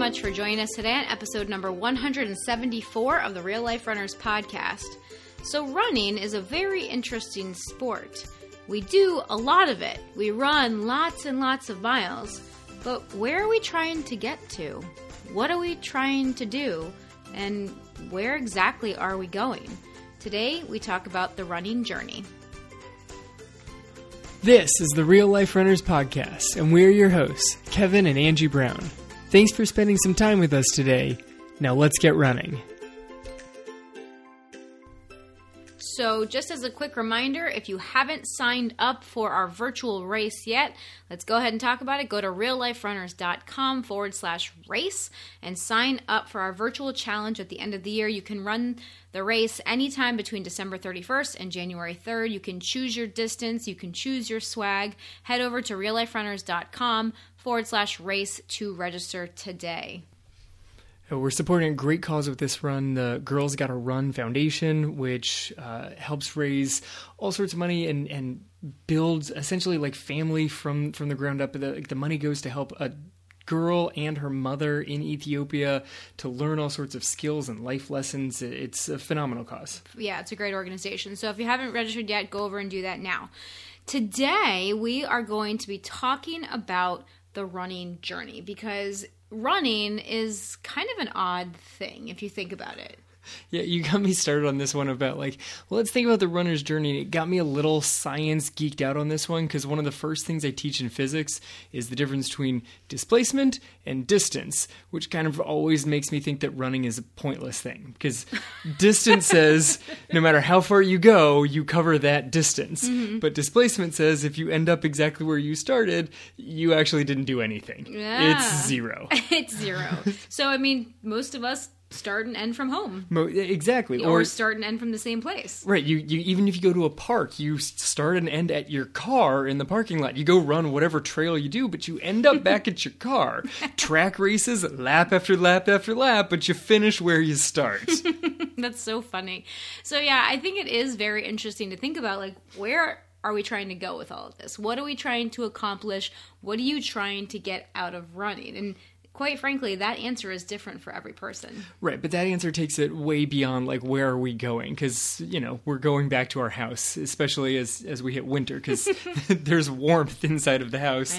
much for joining us today on episode number 174 of the Real Life Runners podcast. So, running is a very interesting sport. We do a lot of it, we run lots and lots of miles, but where are we trying to get to? What are we trying to do? And where exactly are we going? Today, we talk about the running journey. This is the Real Life Runners Podcast, and we're your hosts, Kevin and Angie Brown. Thanks for spending some time with us today. Now let's get running. So, just as a quick reminder, if you haven't signed up for our virtual race yet, let's go ahead and talk about it. Go to realliferunners.com forward slash race and sign up for our virtual challenge at the end of the year. You can run the race anytime between December 31st and January 3rd. You can choose your distance, you can choose your swag. Head over to realliferunners.com forward slash race to register today. Uh, We're supporting a great cause with this run, the Girls Gotta Run Foundation, which uh, helps raise all sorts of money and, and builds essentially like family from, from the ground up. The, the money goes to help a girl and her mother in Ethiopia to learn all sorts of skills and life lessons. It's a phenomenal cause. yeah, it's a great organization. So if you haven't registered yet, go over and do that now. Today, we are going to be talking about the running journey because running is kind of an odd thing if you think about it. Yeah, you got me started on this one about like, well, let's think about the runner's journey. It got me a little science geeked out on this one because one of the first things I teach in physics is the difference between displacement and distance, which kind of always makes me think that running is a pointless thing because distance says no matter how far you go, you cover that distance. Mm-hmm. But displacement says if you end up exactly where you started, you actually didn't do anything. Yeah. It's zero. it's zero. so, I mean, most of us start and end from home Mo- exactly. or start and end from the same place. Right, you, you even if you go to a park, you start and end at your car in the parking lot. You go run whatever trail you do, but you end up back at your car. Track races, lap after lap after lap, but you finish where you start. That's so funny. So yeah, I think it is very interesting to think about like where are we trying to go with all of this? What are we trying to accomplish? What are you trying to get out of running? And quite frankly, that answer is different for every person. right, but that answer takes it way beyond like where are we going? Because you know we're going back to our house, especially as as we hit winter, because there's warmth inside of the house.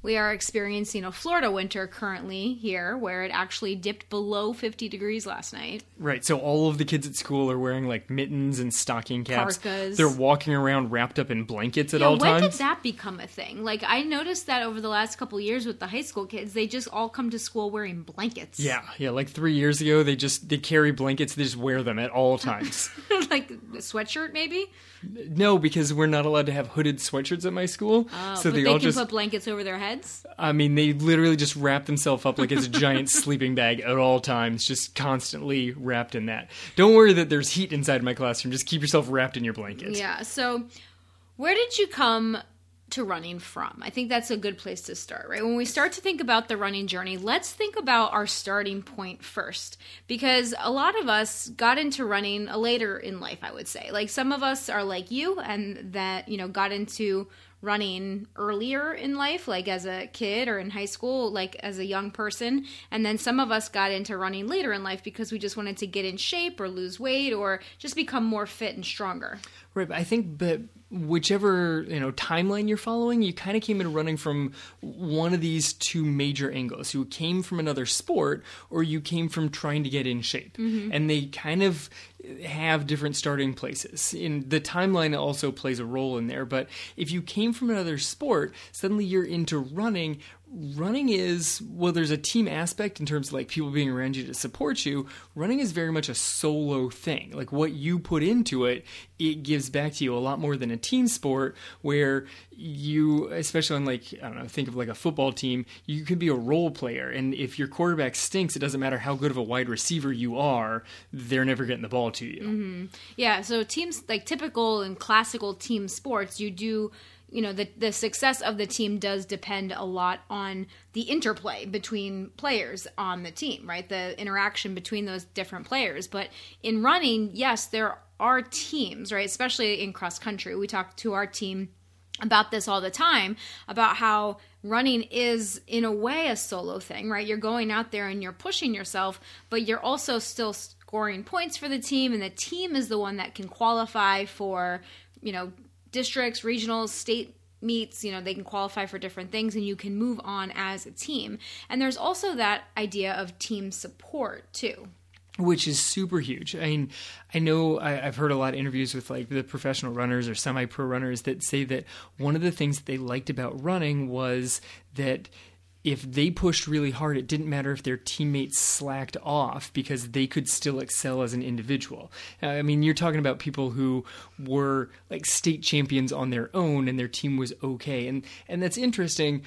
We are experiencing a Florida winter currently here where it actually dipped below 50 degrees last night. Right, so all of the kids at school are wearing like mittens and stocking caps. Parkas. They're walking around wrapped up in blankets at Yeah, all when times. When did that become a thing? Like I noticed that over the last couple years with the high school kids, they just all come to school wearing blankets. Yeah, yeah. Like three years ago, they just they carry blankets. They just wear them at all times. like a sweatshirt maybe. No, because we're not allowed to have hooded sweatshirts at my school. Oh, so Oh, but they, they, all can just. put blankets over their heads. I mean, they literally just wrap themselves up like it's a giant sleeping bag at all times, just constantly wrapped in that. Don't worry that there's heat inside my classroom. Just keep yourself wrapped in your blanket. Yeah. So, where did you come to running from? I think that's a good place to start, right? When we start to think about the running journey, let's think about our starting point first. Because a lot of us got into running later in life, I would say. Like some of us are like you and that, you know, got into running earlier in life, like as a kid or in high school, like as a young person. And then some of us got into running later in life because we just wanted to get in shape or lose weight or just become more fit and stronger. Right, but I think that whichever you know timeline you're following, you kind of came into running from one of these two major angles. You came from another sport, or you came from trying to get in shape, mm-hmm. and they kind of have different starting places. In the timeline also plays a role in there. But if you came from another sport, suddenly you're into running running is well there's a team aspect in terms of like people being around you to support you. Running is very much a solo thing. Like what you put into it it gives back to you a lot more than a team sport where you especially on like i don't know think of like a football team you could be a role player. And if your quarterback stinks it doesn't matter how good of a wide receiver you are they're never getting the ball to you. Mm-hmm. Yeah, so teams like typical and classical team sports, you do you know the the success of the team does depend a lot on the interplay between players on the team, right? The interaction between those different players. But in running, yes, there are teams, right? Especially in cross country. We talk to our team about this all the time about how running is in a way a solo thing right you're going out there and you're pushing yourself but you're also still scoring points for the team and the team is the one that can qualify for you know districts regionals state meets you know they can qualify for different things and you can move on as a team and there's also that idea of team support too which is super huge. I mean, I know I, have heard a lot of interviews with like the professional runners or semi pro runners that say that one of the things that they liked about running was that if they pushed really hard, it didn't matter if their teammates slacked off because they could still excel as an individual. Uh, I mean, you're talking about people who were like state champions on their own and their team was okay. And and that's interesting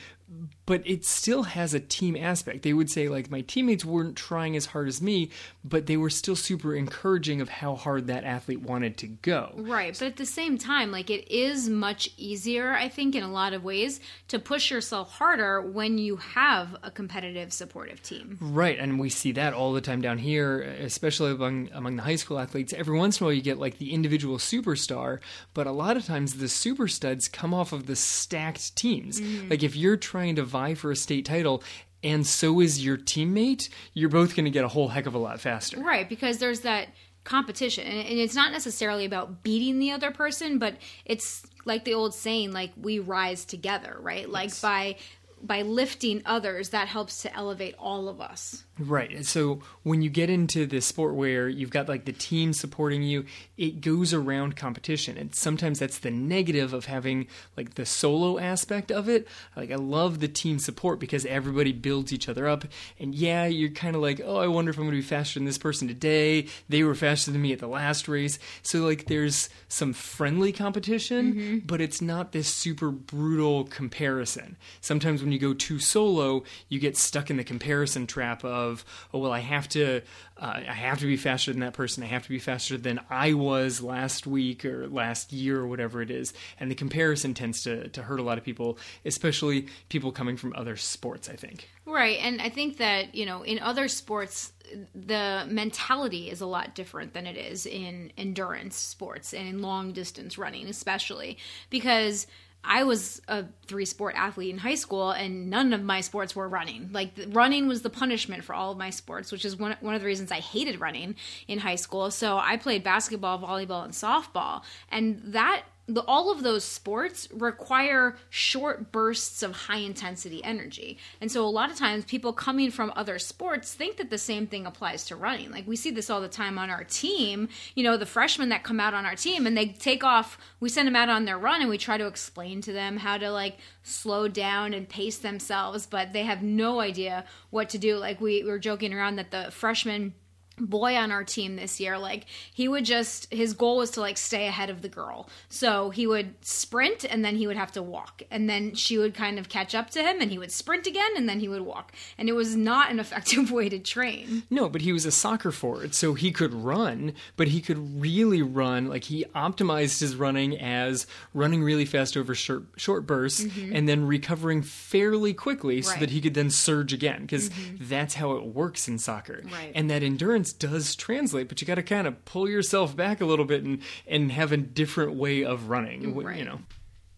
but it still has a team aspect. They would say like my teammates weren't trying as hard as me, but they were still super encouraging of how hard that athlete wanted to go. Right, but at the same time, like it is much easier, I think in a lot of ways to push yourself harder when you have a competitive supportive team. Right, and we see that all the time down here, especially among among the high school athletes. Every once in a while you get like the individual superstar, but a lot of times the super studs come off of the stacked teams. Mm. Like if you're trying trying to vie for a state title and so is your teammate, you're both going to get a whole heck of a lot faster. Right, because there's that competition and it's not necessarily about beating the other person but it's like the old saying like we rise together right like yes. by by lifting others that helps to elevate all of us Right. So when you get into this sport where you've got like the team supporting you, it goes around competition. And sometimes that's the negative of having like the solo aspect of it. Like I love the team support because everybody builds each other up. And yeah, you're kind of like, oh, I wonder if I'm going to be faster than this person today. They were faster than me at the last race. So like there's some friendly competition, mm-hmm. but it's not this super brutal comparison. Sometimes when you go too solo, you get stuck in the comparison trap of of oh well I have to uh, I have to be faster than that person. I have to be faster than I was last week or last year or whatever it is. And the comparison tends to to hurt a lot of people especially people coming from other sports I think. Right. And I think that you know in other sports the mentality is a lot different than it is in endurance sports and in long distance running especially because I was a three sport athlete in high school, and none of my sports were running. Like running was the punishment for all of my sports, which is one one of the reasons I hated running in high school. So I played basketball, volleyball, and softball, and that the, all of those sports require short bursts of high intensity energy. And so a lot of times people coming from other sports think that the same thing applies to running. Like we see this all the time on our team, you know, the freshmen that come out on our team and they take off, we send them out on their run and we try to explain to them how to like slow down and pace themselves, but they have no idea what to do. Like we, we were joking around that the freshmen boy on our team this year like he would just his goal was to like stay ahead of the girl so he would sprint and then he would have to walk and then she would kind of catch up to him and he would sprint again and then he would walk and it was not an effective way to train no but he was a soccer forward so he could run but he could really run like he optimized his running as running really fast over short, short bursts mm-hmm. and then recovering fairly quickly so right. that he could then surge again because mm-hmm. that's how it works in soccer right. and that endurance does translate, but you got to kind of pull yourself back a little bit and and have a different way of running. Right. You know.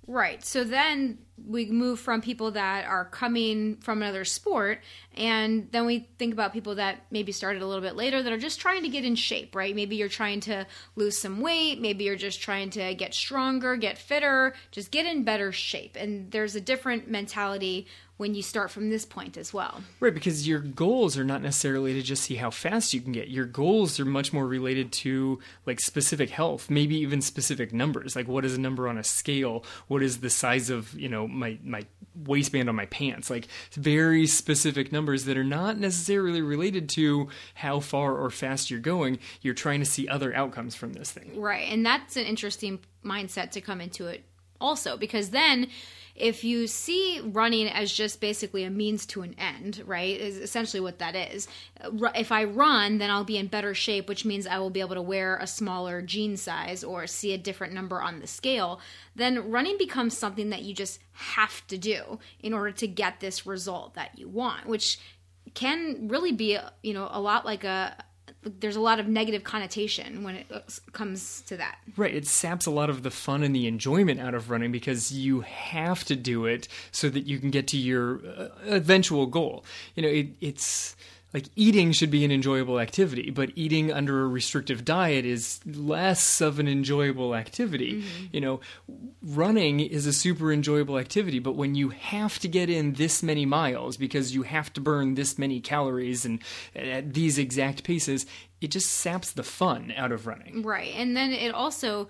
Right. So then we move from people that are coming from another sport, and then we think about people that maybe started a little bit later that are just trying to get in shape, right? Maybe you're trying to lose some weight, maybe you're just trying to get stronger, get fitter, just get in better shape. And there's a different mentality when you start from this point as well. Right, because your goals are not necessarily to just see how fast you can get. Your goals are much more related to like specific health, maybe even specific numbers. Like what is a number on a scale? What is the size of, you know, my my waistband on my pants? Like very specific numbers that are not necessarily related to how far or fast you're going. You're trying to see other outcomes from this thing. Right. And that's an interesting mindset to come into it also because then if you see running as just basically a means to an end, right, is essentially what that is. If I run, then I'll be in better shape, which means I will be able to wear a smaller jean size or see a different number on the scale. Then running becomes something that you just have to do in order to get this result that you want, which can really be, you know, a lot like a there's a lot of negative connotation when it uh, comes to that. Right. It saps a lot of the fun and the enjoyment out of running because you have to do it so that you can get to your uh, eventual goal. You know, it, it's like eating should be an enjoyable activity, but eating under a restrictive diet is less of an enjoyable activity. Mm-hmm. You know, running is a super enjoyable activity, but when you have to get in this many miles because you have to burn this many calories and at these exact paces, it just saps the fun out of running. Right. And then it also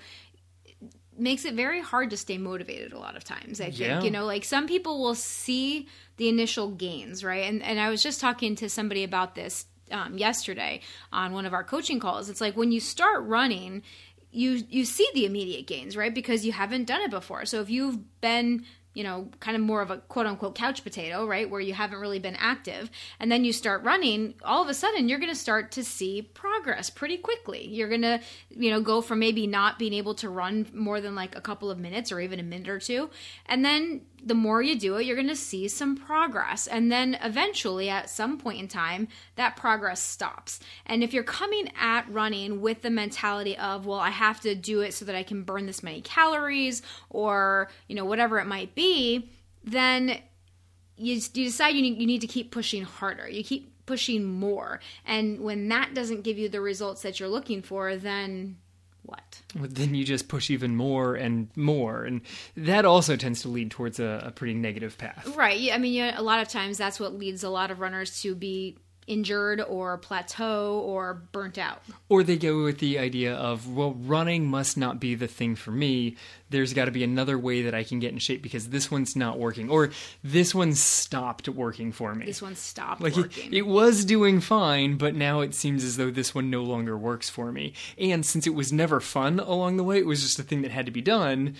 makes it very hard to stay motivated a lot of times. I think, yeah. you know, like some people will see the initial gains, right? And and I was just talking to somebody about this um, yesterday on one of our coaching calls. It's like when you start running, you you see the immediate gains, right? Because you haven't done it before. So if you've been you know, kind of more of a quote unquote couch potato, right? Where you haven't really been active. And then you start running, all of a sudden you're going to start to see progress pretty quickly. You're going to, you know, go from maybe not being able to run more than like a couple of minutes or even a minute or two. And then the more you do it, you're going to see some progress. And then eventually, at some point in time, that progress stops. And if you're coming at running with the mentality of, well, I have to do it so that I can burn this many calories or, you know, whatever it might be, then you, you decide you need, you need to keep pushing harder. You keep pushing more. And when that doesn't give you the results that you're looking for, then what? then you just push even more and more, and that also tends to lead towards a, a pretty negative path. Right. I mean, yeah, a lot of times that's what leads a lot of runners to be injured or plateau or burnt out. Or they go with the idea of, well, running must not be the thing for me. There's got to be another way that I can get in shape because this one's not working. Or this one stopped working for me. This one stopped like working. It, it was doing fine, but now it seems as though this one no longer works for me. And since it was never fun along the way, it was just a thing that had to be done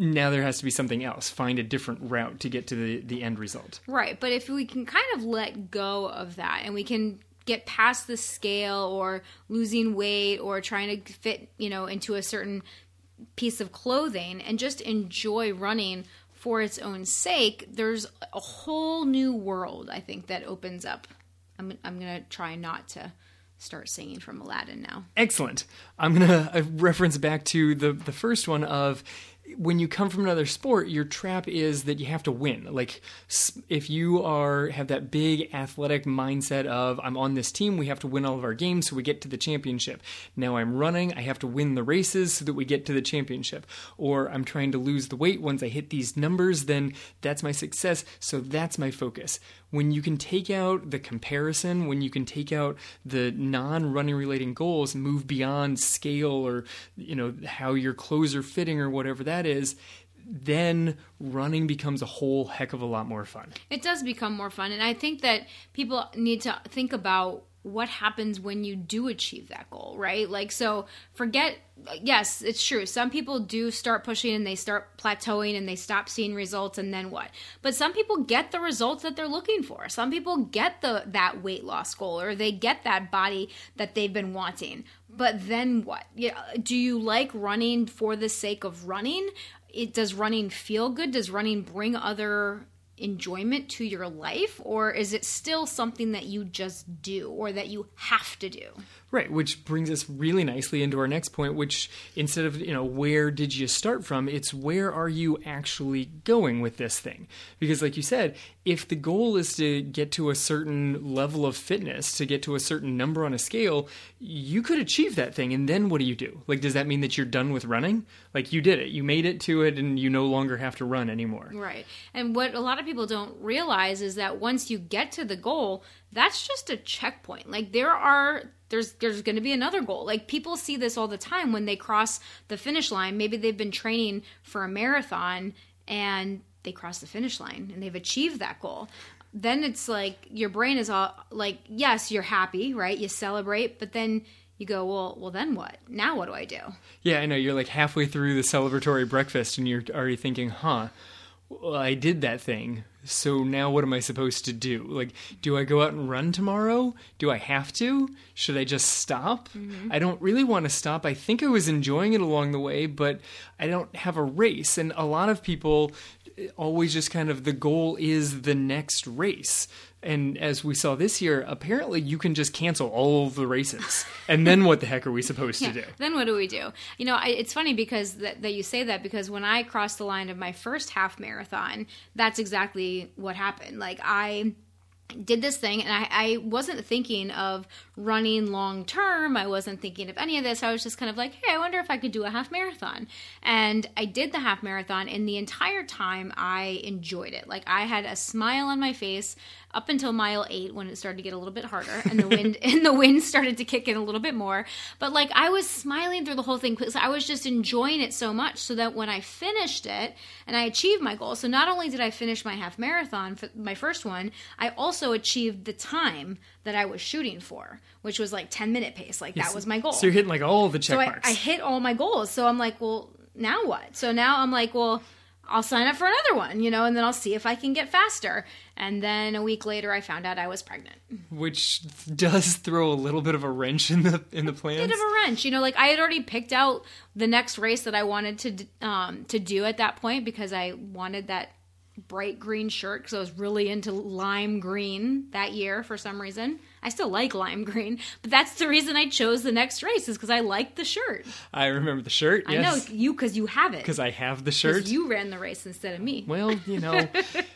now there has to be something else. Find a different route to get to the, the end result. Right but if we can kind of let go of that and we can get past the scale or losing weight or trying to fit you know into a certain piece of clothing and just enjoy running for its own sake there's a whole new world i think that opens up. I'm, I'm gonna try not to start singing from aladdin now. Excellent. I'm gonna uh, reference back to the the first one of when you come from another sport, your trap is that you have to win. Like if you are have that big athletic mindset of I'm on this team, we have to win all of our games so we get to the championship. Now I'm running, I have to win the races so that we get to the championship. Or I'm trying to lose the weight once I hit these numbers, then that's my success. So that's my focus when you can take out the comparison, when you can take out the non-running relating goals, move beyond scale or you know how your clothes are fitting or whatever that is, then running becomes a whole heck of a lot more fun. It does become more fun, and I think that people need to think about what happens when you do achieve that goal, right? Like, so forget, yes, it's true. Some people do start pushing and they start plateauing and they stop seeing results, and then what? But some people get the results that they're looking for. Some people get the that weight loss goal or they get that body that they've been wanting. But then what? Do you like running for the sake of running? It does running feel good? Does running bring other enjoyment to your life or is it still something that you just do or that you have to do Right, which brings us really nicely into our next point, which instead of, you know, where did you start from, it's where are you actually going with this thing? Because, like you said, if the goal is to get to a certain level of fitness, to get to a certain number on a scale, you could achieve that thing. And then what do you do? Like, does that mean that you're done with running? Like, you did it, you made it to it, and you no longer have to run anymore. Right. And what a lot of people don't realize is that once you get to the goal, that's just a checkpoint. Like, there are there's there's going to be another goal. Like people see this all the time when they cross the finish line. Maybe they've been training for a marathon and they cross the finish line and they've achieved that goal. Then it's like your brain is all like, yes, you're happy, right? You celebrate, but then you go, well, well, then what? Now what do I do? Yeah, I know. You're like halfway through the celebratory breakfast, and you're already thinking, huh? Well, I did that thing so now what am I supposed to do? Like, do I go out and run tomorrow? Do I have to? Should I just stop? Mm-hmm. I don't really want to stop. I think I was enjoying it along the way, but I don't have a race. And a lot of people always just kind of the goal is the next race. And as we saw this year, apparently you can just cancel all of the races. and then what the heck are we supposed to do? Then what do we do? You know, I, it's funny because that, that you say that because when I crossed the line of my first half marathon, that's exactly what happened. Like I did this thing and I, I wasn't thinking of running long term i wasn't thinking of any of this i was just kind of like hey i wonder if i could do a half marathon and i did the half marathon and the entire time i enjoyed it like i had a smile on my face up until mile eight when it started to get a little bit harder and the wind and the wind started to kick in a little bit more but like i was smiling through the whole thing because i was just enjoying it so much so that when i finished it and i achieved my goal so not only did i finish my half marathon for my first one i also achieved the time that i was shooting for which was like 10 minute pace like that was my goal So you're hitting like all the check so I. I hit all my goals. So I'm like, well, now what? So now I'm like, well, I'll sign up for another one, you know, and then I'll see if I can get faster. And then a week later, I found out I was pregnant. which does throw a little bit of a wrench in the in the plans. A bit of a wrench, you know. Like I had already picked out the next race that I wanted to um, to do at that point because I wanted that bright green shirt because I was really into lime green that year for some reason. I still like lime green, but that's the reason I chose the next race is because I liked the shirt. I remember the shirt. I Yes, know you because you have it. because I have the shirt. You ran the race instead of me. Well, you know,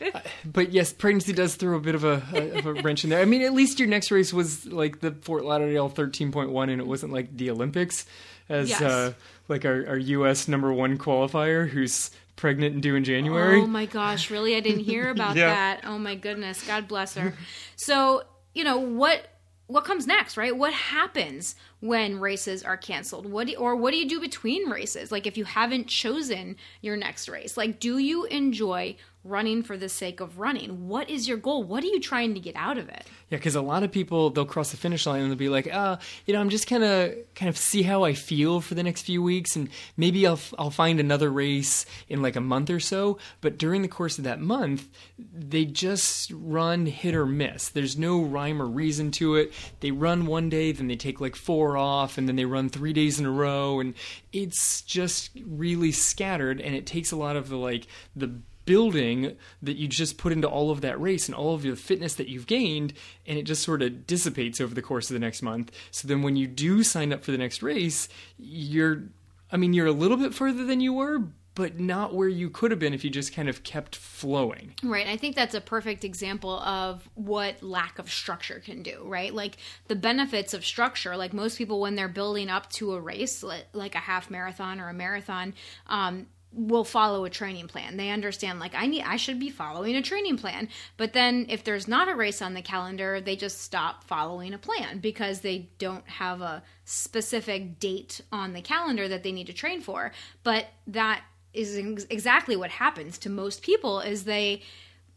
but yes, pregnancy does throw a bit of a, a, of a wrench in there. I mean, at least your next race was like the Fort Lauderdale 13.1, and it wasn't like the Olympics, as Yes. uh, like our, our U.S. number one qualifier who's pregnant and due in January. Oh my gosh, really? I didn't hear about Yeah. that. Oh my goodness. God bless her. So, you know, what what comes next, right? What happens when races are canceled? What do, or what do you do between races? Like if you haven't chosen your next race, like do you enjoy running for the sake of running? What is your goal? What are you trying to get out of it? Yeah, because a lot of people they'll cross the finish line and they'll be like, ah, you know, I'm just kind of kind of see how I feel for the next few weeks, and maybe I'll I'll find another race in like a month or so. But during the course of that month, they just run hit or miss. There's no rhyme or reason to it. They run one day, then they take like four off, and then they run three days in a row, and it's just really scattered, and it takes a lot of the like the building that you just put into all of that race and all of the fitness that you've gained and it just sort of dissipates over the course of the next month. So then when you do sign up for the next race you're i mean you're a little bit further than you were but not where you could have been if you just kind of kept flowing Right. I think that's a perfect example of what lack of structure can do, right? Like the benefits of structure, like most people when they're building up to a race, like a half marathon or a marathon, um, will follow a training plan. They understand like I need I should be following a training plan. But then if there's not a race on the calendar, they just stop following a plan because they don't have a specific date on the calendar that they need to train for. But that is ex- exactly what happens to most people is they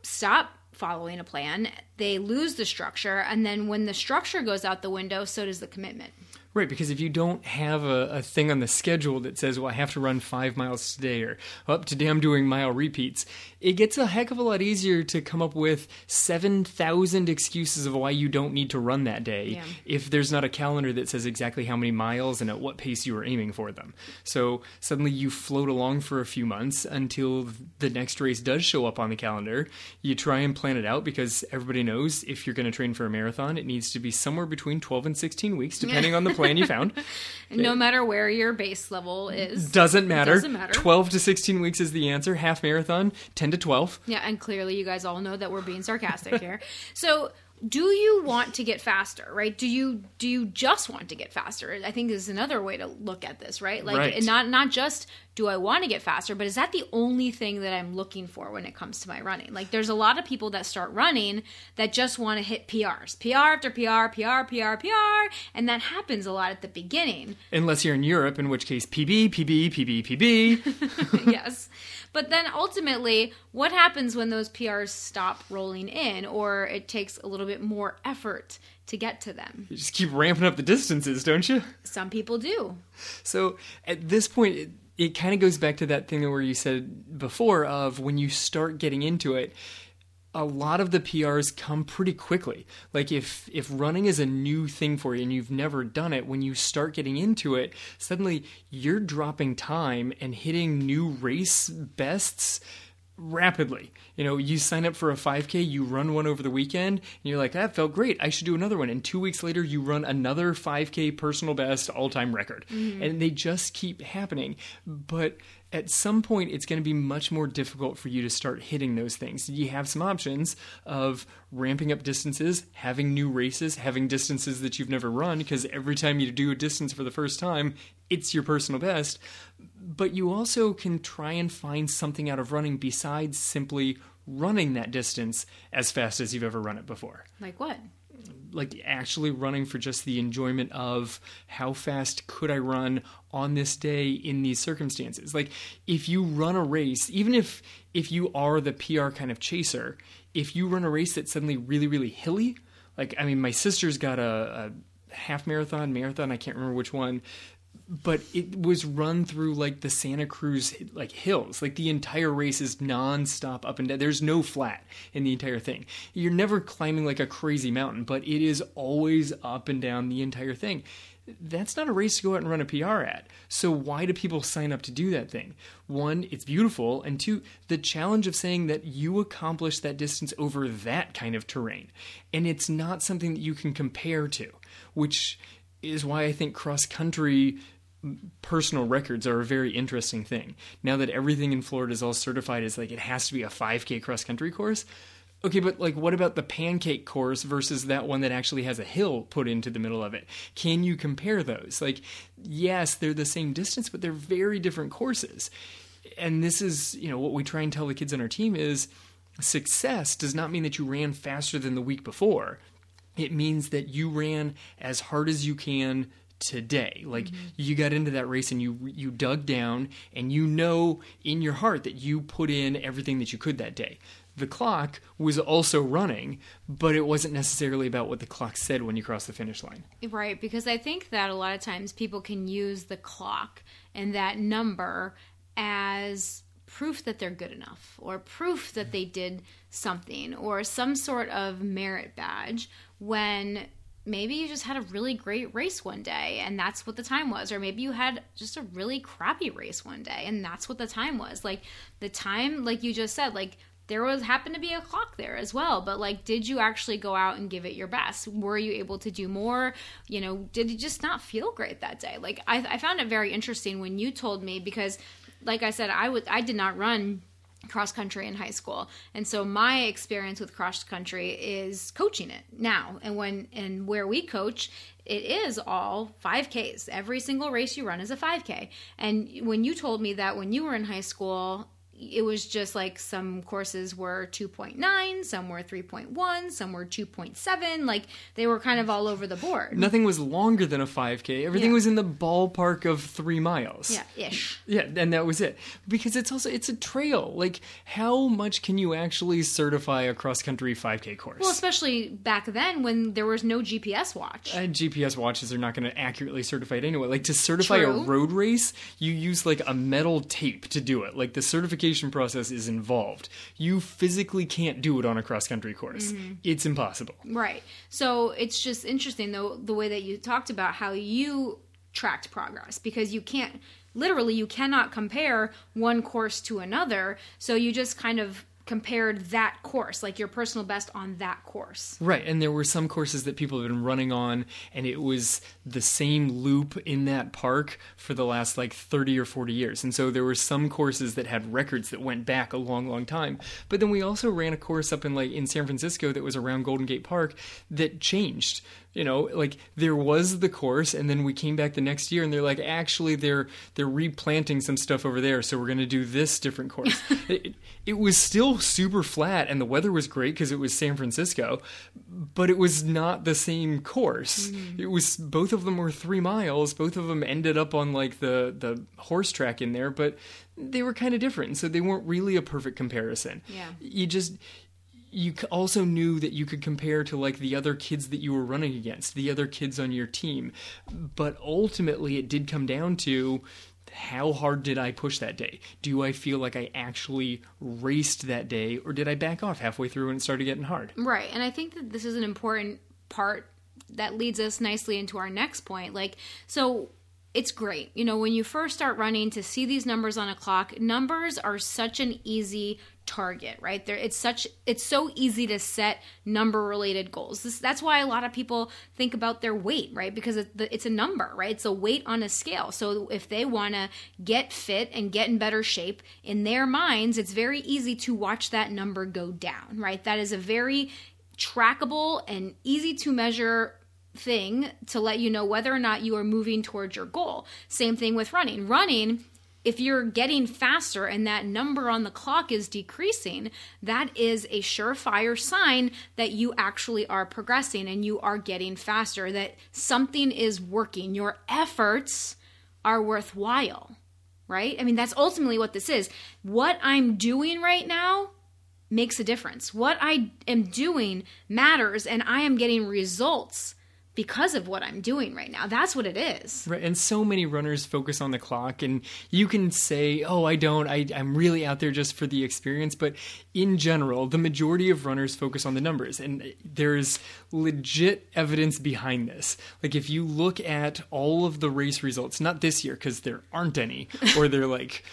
stop following a plan they lose the structure and then when the structure goes out the window so does the commitment. Right, because if you don't have a, a thing on the schedule that says, well, I have to run five miles today or up today I'm doing mile repeats, it gets a heck of a lot easier to come up with 7,000 excuses of why you don't need to run that day Yeah. if there's not a calendar that says exactly how many miles and at what pace you are aiming for them. So suddenly you float along for a few months until the next race does show up on the calendar. You try and plan it out because everybody knows if you're going to train for a marathon, it needs to be somewhere between 12 and 16 weeks, depending on the plan you found. and no matter where your base level is Doesn't matter. Doesn't matter. 12 to 16 weeks is the answer. Half marathon, 10 to 12. yeah and clearly you guys all know that we're being sarcastic here so do you want to get faster right do you do you just want to get faster i think is another way to look at this right like Right. not not just do i want to get faster but is that the only thing that i'm looking for when it comes to my running like there's a lot of people that start running that just want to hit prs pr after pr pr pr pr and that happens a lot at the beginning Unless you're in Europe, in which case PB, PB, PB, PB. yes. But then ultimately, what happens when those PRs stop rolling in or it takes a little bit more effort to get to them? you just keep ramping up the distances, don't you? Some people do. So at this point, it, kind of goes back to that thing where you said before of when you start getting into it, a lot of the PRs come pretty quickly. Like if if running is a new thing for you and you've never done it, when you start getting into it, suddenly you're dropping time and hitting new race bests rapidly. You know, you sign up for a 5K, you run one over the weekend, and you're like, that felt great. I should do another one. And two weeks later, you run another 5K personal best all time record. Mm-hmm. And they just keep happening. But at some point it's going to be much more difficult for you to start hitting those things. You have some options of ramping up distances, having new races, having distances that you've never run, because every time you do a distance for the first time, it's your personal best. But you also can try and find something out of running besides simply running that distance as fast as you've ever run it before. Like what? Like actually running for just the enjoyment of how fast could I run on this day in these circumstances. Like if you run a race, even if if you are the PR kind of chaser, if you run a race that's suddenly really really hilly, like I mean my sister's got a, a half marathon, marathon, I can't remember which one but it was run through like the Santa Cruz like hills. Like the entire race is nonstop up and down. There's no flat in the entire thing. You're never climbing like a crazy mountain, but it is always up and down the entire thing. That's not a race to go out and run a PR at. So why do people sign up to do that thing? One, it's beautiful, and two, the challenge of saying that you accomplished that distance over that kind of terrain. And it's not something that you can compare to, which is why I think cross country personal records are a very interesting thing. Now that everything in Florida is all certified as like it has to be a 5K cross country course. Okay, but like what about the pancake course versus that one that actually has a hill put into the middle of it? Can you compare those? Like yes, they're the same distance, but they're very different courses. And this is, you know, what we try and tell the kids on our team is success does not mean that you ran faster than the week before. It means that you ran as hard as you can today. Like mm-hmm. you got into that race and you you dug down and you know in your heart that you put in everything that you could that day. The clock was also running, but it wasn't necessarily about what the clock said when you crossed the finish line. Right, because I think that a lot of times people can use the clock and that number as proof that they're good enough or proof that they did something or some sort of merit badge when maybe you just had a really great race one day and that's what the time was. Or maybe you had just a really crappy race one day and that's what the time was. Like the time like you just said like there was happened to be a clock there as well but like did you actually go out and give it your best? Were you able to do more? You know did it just not feel great that day? Like i, I found it very interesting when you told me because like i said i would i did not run cross country in high school. And so my experience with cross country is coaching it now. And when and where we coach it is all 5ks every single race you run is a 5k and when you told me that when you were in high school it was just like some courses were 2.9, some were 3.1, some were 2.7. Like they were kind of all over the board. Nothing was longer than a 5K. Everything yeah. was in the ballpark of three miles. Yeah, ish. Yeah, and that was it. Because it's also it's a trail. Like how much can you actually certify a cross country 5K course? Well, especially back then when there was no GPS watch. Uh, GPS watches are not going to accurately certify it anyway. Like to certify True. a road race, you use like a metal tape to do it. Like the certification process is involved. You physically can't do it on a cross country course. Mm-hmm. It's impossible. Right. So it's just interesting though the way that you talked about how you tracked progress because you can't literally you cannot compare one course to another. So you just kind of compared that course, like your personal best on that course. Right. And there were some courses that people have been running on, and it was the same loop in that park for the last like 30 or 40 years. And so there were some courses that had records that went back a long, long time. But then we also ran a course up in like in San Francisco that was around Golden Gate Park that changed you know like there was the course and then we came back the next year and they're like actually they're they're replanting some stuff over there so we're going to do this different course. It, it was still super flat and the weather was great because it was san francisco but it was not the same course. Mm-hmm. it was both of them were three miles both of them ended up on like the the horse track in there but they were kind of different so they weren't really a perfect comparison. Yeah. You just you also knew that you could compare to like the other kids that you were running against, the other kids on your team. But ultimately, it did come down to how hard did I push that day? Do I feel like I actually raced that day, or did I back off halfway through and it started getting hard? Right. And I think that this is an important part that leads us nicely into our next point. Like, so it's great. You know, when you first start running to see these numbers on a clock, numbers are such an easy target right? There it's such it's so easy to set number related goals. This, that's why a lot of people think about their weight right? Because it's a number right? It's a weight on a scale. So if they want to get fit and get in better shape in their minds it's very easy to watch that number go down right? That is a very trackable and easy to measure thing to let you know whether or not you are moving towards your goal. Same thing with running. Running if you're getting faster and that number on the clock is decreasing, that is a surefire sign that you actually are progressing and you are getting faster, that something is working. Your efforts are worthwhile, right? I mean, that's ultimately what this is. What I'm doing right now makes a difference. What I am doing matters, and I am getting results because of what I'm doing right now. That's what it is. Right. And so many runners focus on the clock and you can say, "Oh, I don't. I I'm really out there just for the experience." But in general, the majority of runners focus on the numbers and there's legit evidence behind this. Like if you look at all of the race results, not this year because there aren't any or they're like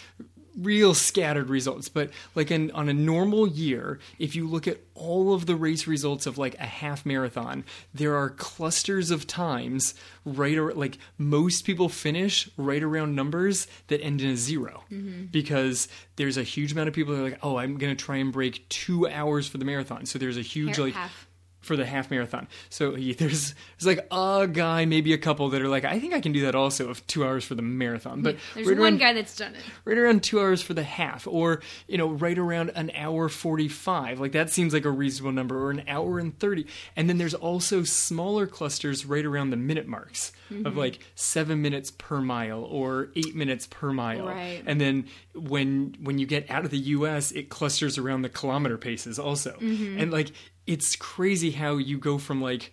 real scattered results but like in, on a normal year if you look at all of the race results of like a half marathon there are clusters of times right or like most people finish right around numbers that end in a 0 mm-hmm. because there's a huge amount of people that are like oh i'm going to try and break two hours for the marathon. So there's a huge like half for the half marathon. So he, there's there's like a guy, maybe a couple that are like, I think I can do that also of two hours for the marathon. But there's right one around, guy that's done it. Right around two hours for the half, or you know, right around an hour forty five. Like that seems like a reasonable number, or an hour and thirty. And then there's also smaller clusters right around the minute marks mm-hmm. of like seven minutes per mile or eight minutes per mile. Right. And then when when you get out of the U.S., it clusters around the kilometer paces also. Mm-hmm. And like it's crazy how you go from like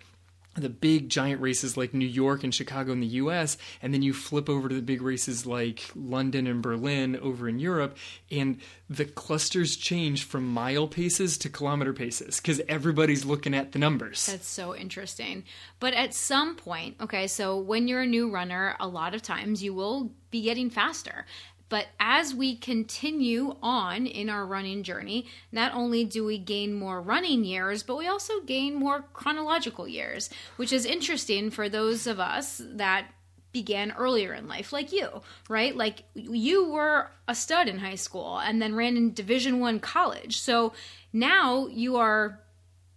the big giant races like New York and Chicago in the US, and then you flip over to the big races like London and Berlin over in Europe, and the clusters change from mile paces to kilometer paces because everybody's looking at the numbers. That's so interesting. But at some point, okay, so when you're a new runner, a lot of times you will be getting faster. But as we continue on in our running journey, not only do we gain more running years, but we also gain more chronological years, which is interesting for those of us that began earlier in life like you right? Like you were a stud in high school and then ran in division 1 college. So now you are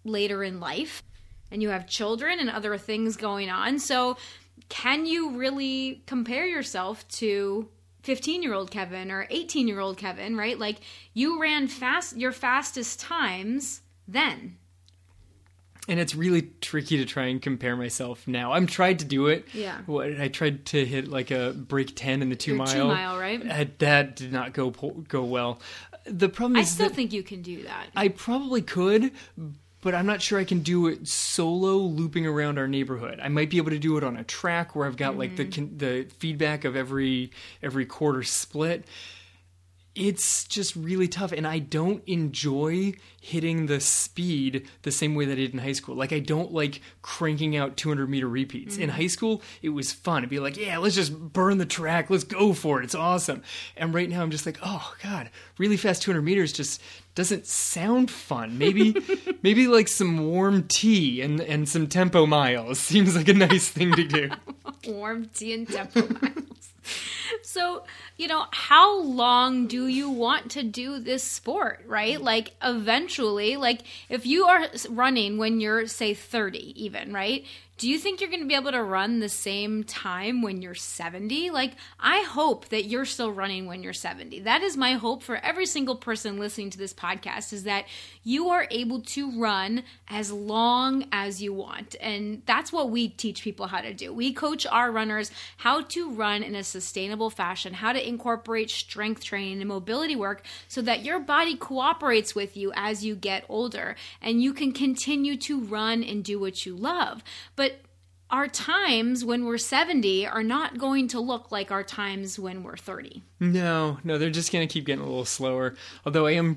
later in life and you have children and other things going on. So can you really compare yourself to 15 year old Kevin or 18 year old Kevin, right? Like you ran fast your fastest times then. And it's really tricky to try and compare myself now. I'm tried to do it. Yeah. What I tried to hit like a break ten in the two Your mile. Two mile, right? Uh, that did not go go well. The problem is, I still think you can do that. I probably could, but I'm not sure I can do it solo looping around our neighborhood. I might be able to do it on a track where I've got mm-hmm. like the mm-hmm. the feedback of every every quarter split. It's just really tough and I don't enjoy hitting the speed the same way that I did in high school. Like I don't like cranking out 200 meter repeats. Mm-hmm. In high school, it was fun. It'd be like, yeah, let's just burn the track. Let's go for it. It's awesome. And right now I'm just like, oh god, really fast 200 meters just doesn't sound fun. Maybe maybe like some warm tea and and some tempo miles seems like a nice thing to do. warm tea and tempo miles. So, you know, how long do you want to do this sport, right? Like eventually, like if you are running when you're say 30 even, right? Do you think you're going to be able to run the same time when you're 70? Like, I hope that you're still running when you're 70. That is my hope for every single person listening to this podcast is that you are able to run as long as you want. And that's what we teach people how to do. We coach our runners how to run in a sustainable fashion, how to incorporate strength training and mobility work so that your body cooperates with you as you get older and you can continue to run and do what you love. But our times when we're 70 are not going to look like our times when we're 30. No, no, they're just going to keep getting a little slower. Although I am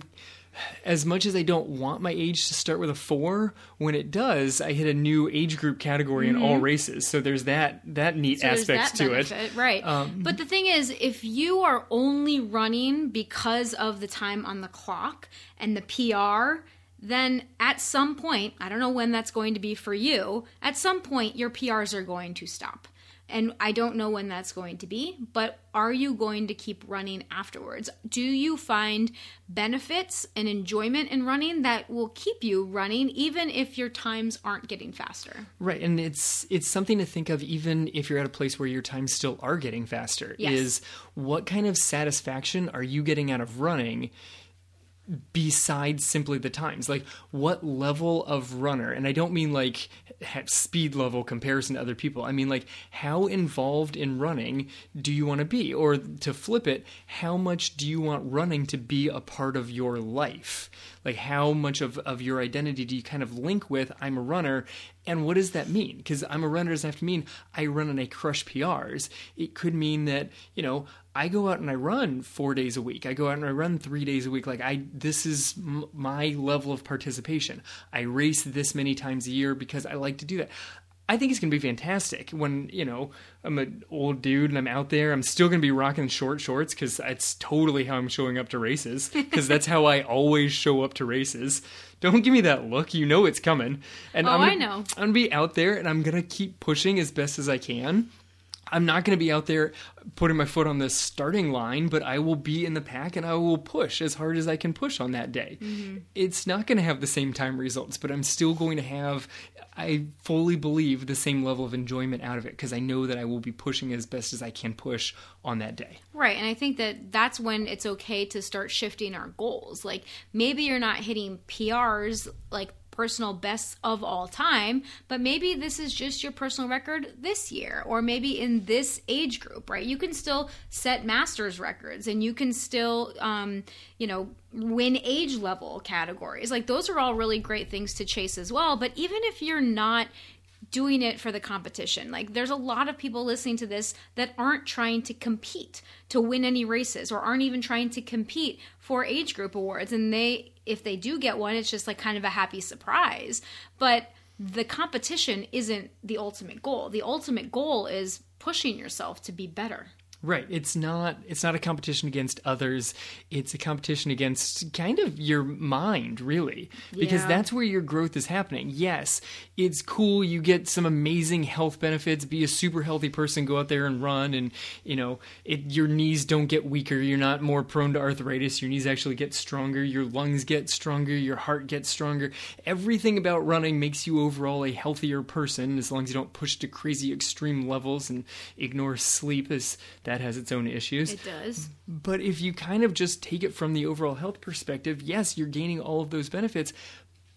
as much as I don't want my age to start with a four, when it does, I hit a new age group category in all races. So there's that that neat Mm-hmm. So that to it. Um, right? but the thing is, if you are only running because of the time on the clock and the PR, then at some point, I don't know when that's going to be for you. At some point, your PRs are going to stop. And I don't know when that's going to be, but are you going to keep running afterwards? Do you find benefits and enjoyment in running that will keep you running even if your times aren't getting faster? Right, and it's it's something to think of even if you're at a place where your times still are getting faster. Yes. Is what kind of satisfaction are you getting out of running besides simply the times? Like what level of runner, and I don't mean like speed level comparison to other people. I mean like how involved in running do you want to be? Or to flip it, how much do you want running to be a part of your life? Like how much of, of your identity do you kind of link with I'm a runner and what does that mean? Because I'm a runner doesn't have to mean I run and I crush PRs. It could mean that, you know, I go out and I run four days a week. I go out and I run three days a week. Like I, this is m- my level of participation. I race this many times a year because I like to do that. I think it's going to be fantastic when, you know, I'm an old dude and I'm out there. I'm still going to be rocking short shorts because that's totally how I'm showing up to races because that's how I always show up to races. Don't give me that look. You know it's coming. And Oh, I'm gonna, I know. I'm going to be out there and I'm going to keep pushing as best as I can. I'm not going to be out there putting my foot on the starting line, but I will be in the pack and I will push as hard as I can push on that day. Mm-hmm. It's not going to have the same time results, but I'm still going to have, I fully believe, the same level of enjoyment out of it because I know that I will be pushing as best as I can push on that day. Right. And I think that that's when it's okay to start shifting our goals. Like maybe you're not hitting PRs like personal bests of all time, but maybe this is just your personal record this year or maybe in this age group, right? You can still set masters records and you can still um, you know, win age level categories. Like those are all really great things to chase as well, but even if you're not doing it for the competition. Like there's a lot of people listening to this that aren't trying to compete to win any races or aren't even trying to compete for age group awards and they if they do get one it's just like kind of a happy surprise. But the competition isn't the ultimate goal. The ultimate goal is pushing yourself to be better. Right. It's not it's not a competition against others. It's a competition against kind of your mind, really. Because Yeah. that's where your growth is happening. Yes, it's cool you get some amazing health benefits, be a super healthy person, go out there and run and, you know, it your knees don't get weaker, you're not more prone to arthritis, your knees actually get stronger, your lungs get stronger, your heart gets stronger. Everything about running makes you overall a healthier person as long as you don't push to crazy extreme levels and ignore sleep as that has its own issues. It does. But if you kind of just take it from the overall health perspective, yes, you're gaining all of those benefits,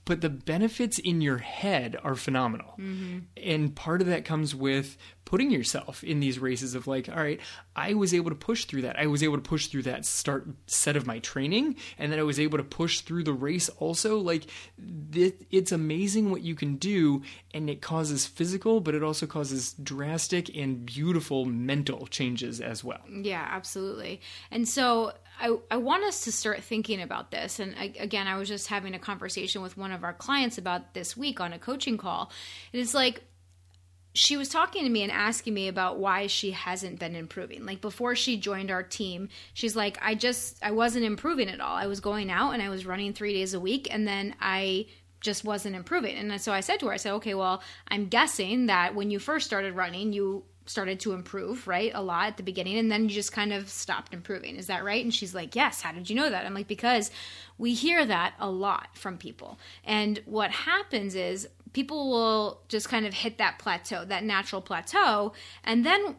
but the benefits in your head are phenomenal. Mm-hmm. And part of that comes with putting yourself in these races of like, all right, I was able to push through that. I was able to push through that start set of my training, and then I was able to push through the race also. Like, it's amazing what you can do, and it causes physical, but it also causes drastic and beautiful mental changes as well. Yeah, absolutely. And so I, I want us to start thinking about this. And I, again, I was just having a conversation with one of our clients about this week on a coaching call. And it's like, she was talking to me and asking me about why she hasn't been improving. Like before she joined our team, she's like, I just, I wasn't improving at all. I was going out and I was running three days a week, and then I just wasn't improving. And so I said to her, I said, okay, well, I'm guessing that when you first started running, you started to improve, right? A lot at the beginning, and then you just kind of stopped improving. Is that right? And she's like, yes. How did you know that? I'm like, because we hear that a lot from people. And what happens is people will just kind of hit that plateau, that natural plateau, and then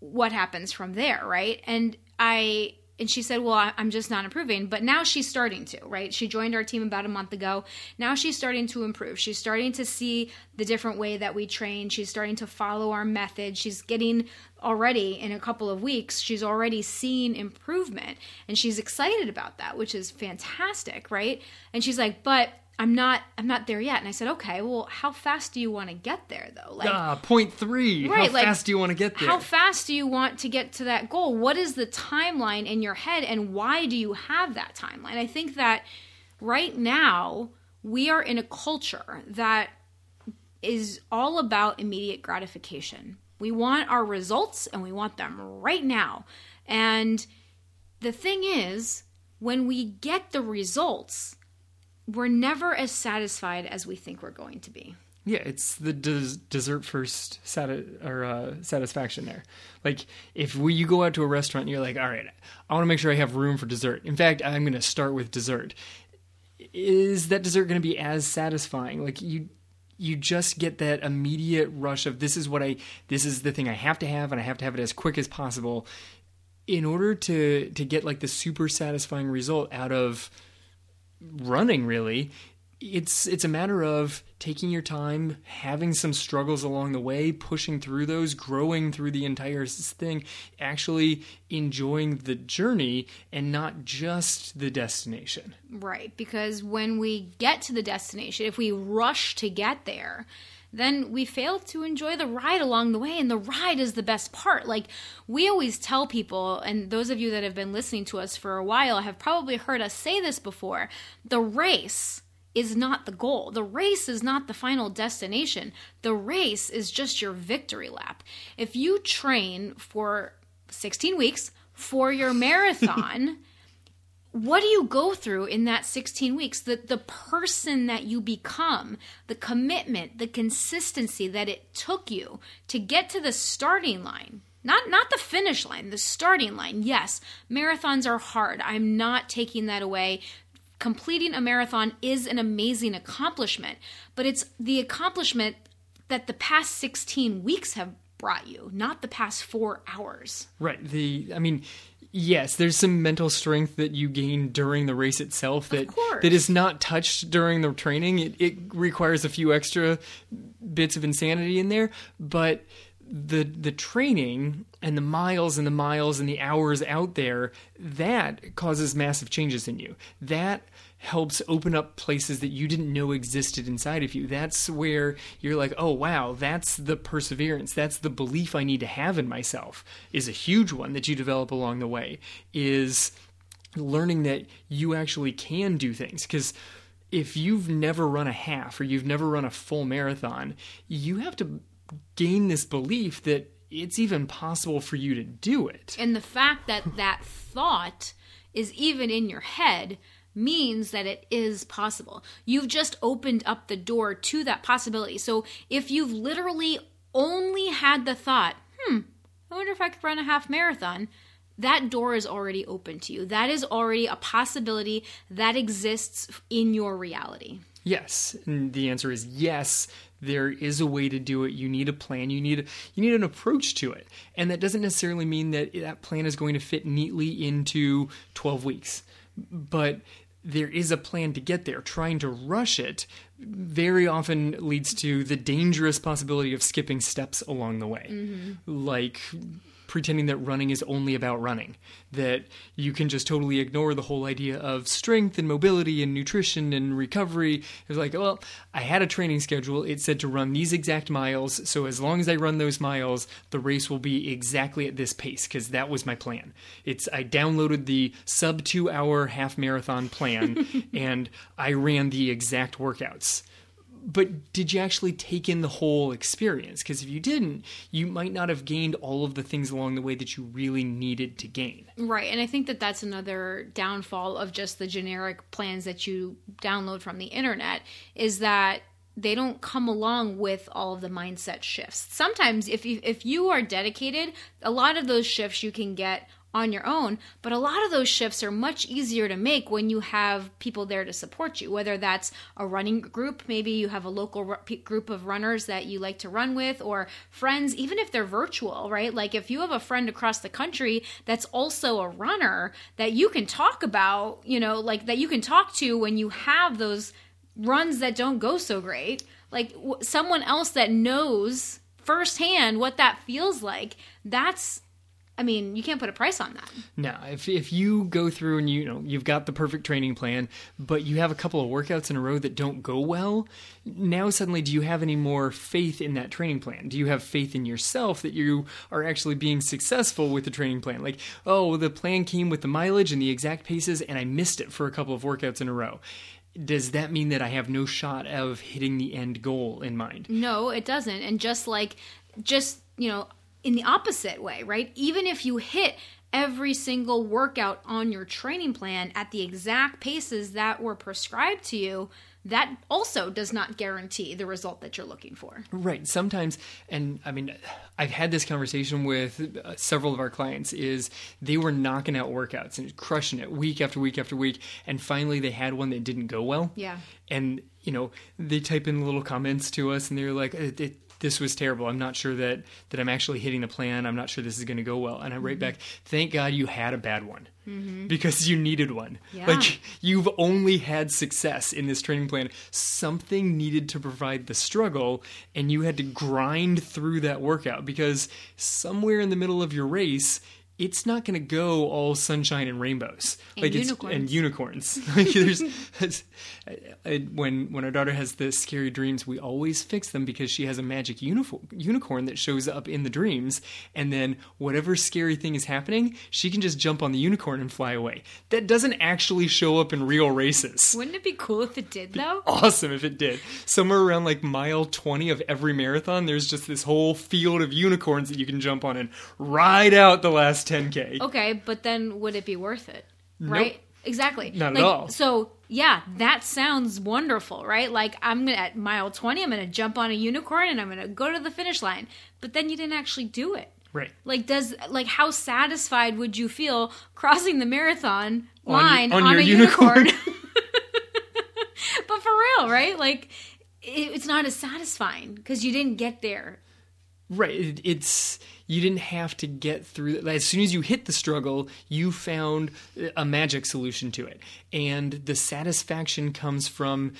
what happens from there, right? And I and she said, "Well, I'm just not improving." But now she's starting to, right? She joined our team about a month ago. Now she's starting to improve. She's starting to see the different way that we train. She's starting to follow our method. She's getting already in a couple of weeks. She's already seen improvement, and she's excited about that, which is fantastic, right? And she's like, "But." I'm not I'm not there yet. And I said, "Okay, well, how fast do you want to get there though?" Like Ah, point three. Right, How like, fast do you want to get there? how fast do you want to get to that goal? What is the timeline in your head and why do you have that timeline? I think that right now we are in a culture that is all about immediate gratification. We want our results and we want them right now. And the thing is, when we get the results, we're never as satisfied as we think we're going to be. Yeah, it's the des- dessert first sati- or uh, satisfaction there. Like if we, you go out to a restaurant and you're like, all right, I want to make sure I have room for dessert. In fact, I'm going to start with dessert. Is that dessert going to be as satisfying? Like you, you just get that immediate rush of this is what I, this is the thing I have to have, and I have to have it as quick as possible. In order to to get like the super satisfying result out of running, really, it's it's a matter of taking your time, having some struggles along the way, pushing through those, growing through the entire thing, actually enjoying the journey and not just the destination. Right, because when we get to the destination, if we rush to get there, then we fail to enjoy the ride along the way and the ride is the best part like we always tell people and those of you that have been listening to us for a while have probably heard us say this before the race is not the goal. The race is not the final destination. The race is just your victory lap. If you train for 16 weeks for your marathon, what do you go through in that 16 weeks? The the person that you become, the commitment, the consistency that it took you to get to the starting line. Not not the finish line, the starting line. Yes, marathons are hard. I'm not taking that away completing a marathon is an amazing accomplishment, but it's the accomplishment that the past 16 weeks have brought you, not the past 4 hours. Right. The I mean, yes, there's some mental strength that you gain during the race itself that that is not touched during the training. It, it requires a few extra bits of insanity in there, but the the training and the miles and the miles and the hours out there that causes massive changes in you that helps open up places that you didn't know existed inside of you. That's where you're like oh wow that's the perseverance. That's the belief i need to have in myself is a huge one that you develop along the way is learning that you actually can do things. Because if you've never run a half or you've never run a full marathon you have to gain this belief that it's even possible for you to do it. And the fact that that thought is even in your head means that it is possible. You've just opened up the door to that possibility. So if you've literally only had the thought, hmm, I wonder if I could run a half marathon, that door is already open to you. That is already a possibility that exists in your reality. Yes, and the answer is yes there is a way to do it you need a plan you need you need an approach to it and that doesn't necessarily mean that that plan is going to fit neatly into 12 weeks but there is a plan to get there trying to rush it very often leads to the dangerous possibility of skipping steps along the way mm-hmm. like pretending that running is only about running, that you can just totally ignore the whole idea of strength and mobility and nutrition and recovery. It's like, well, I had a training schedule. It said to run these exact miles. So as long as I run those miles, the race will be exactly at this pace because that was my plan. It's I downloaded the sub two hour half marathon plan and I ran the exact workouts but did you actually take in the whole experience? Because if you didn't, you might not have gained all of the things along the way that you really needed to gain. Right. And I think that that's another downfall of just the generic plans that you download from the internet is that they don't come along with all of the mindset shifts. Sometimes if you, if you are dedicated, a lot of those shifts you can get on your own. But a lot of those shifts are much easier to make when you have people there to support you, whether that's a running group, maybe you have a local group of runners that you like to run with, or friends, even if they're virtual, right? Like if you have a friend across the country that's also a runner that you can talk about, you know, like that you can talk to when you have those runs that don't go so great, like w- someone else that knows firsthand what that feels like, that's I mean, you can't put a price on that. Now, if if you go through and you, you know you've got the perfect training plan, but you have a couple of workouts in a row that don't go well, now suddenly do you have any more faith in that training plan? Do you have faith in yourself that you are actually being successful with the training plan? Like, oh, the plan came with the mileage and the exact paces, and I missed it for a couple of workouts in a row. Does that mean that I have no shot of hitting the end goal in mind? No, it doesn't. And just like, just, you know, in the opposite way, right? Even if you hit every single workout on your training plan at the exact paces that were prescribed to you, that also does not guarantee the result that you're looking for. Right. Sometimes, and I mean, I've had this conversation with uh, several of our clients. Is they were knocking out workouts and crushing it week after week after week, and finally they had one that didn't go well. Yeah. And you know, they type in little comments to us, and they're like, it, it, this was terrible. I'm not sure that that I'm actually hitting the plan. I'm not sure this is going to go well. And I write mm-hmm. back, thank God you had a bad one mm-hmm. because you needed one. Yeah. Like you've only had success in this training plan. Something needed to provide the struggle, and you had to grind through that workout because somewhere in the middle of your race it's not going to go all sunshine and rainbows and like unicorns. and unicorns. like there's when when our daughter has the scary dreams, we always fix them because she has a magic uniform, unicorn that shows up in the dreams, and then whatever scary thing is happening, she can just jump on the unicorn and fly away. That doesn't actually show up in real races. Wouldn't it be cool if it did though? Awesome if it did. Somewhere around like mile twenty of every marathon, there's just this whole field of unicorns that you can jump on and ride out the last 10k. Okay, but then would it be worth it? Right? Nope. Exactly. Not like, at all. So yeah, that sounds wonderful, right? Like I'm gonna at mile twenty, I'm gonna jump on a unicorn and I'm gonna go to the finish line. But then you didn't actually do it. Right. Like does like how satisfied would you feel crossing the marathon line on, on, on a unicorn? unicorn? but for real, right? Like it, it's not as satisfying because you didn't get there. Right. It's you didn't have to get through as soon as you hit the struggle you found uh, a magic solution to it. And the satisfaction comes from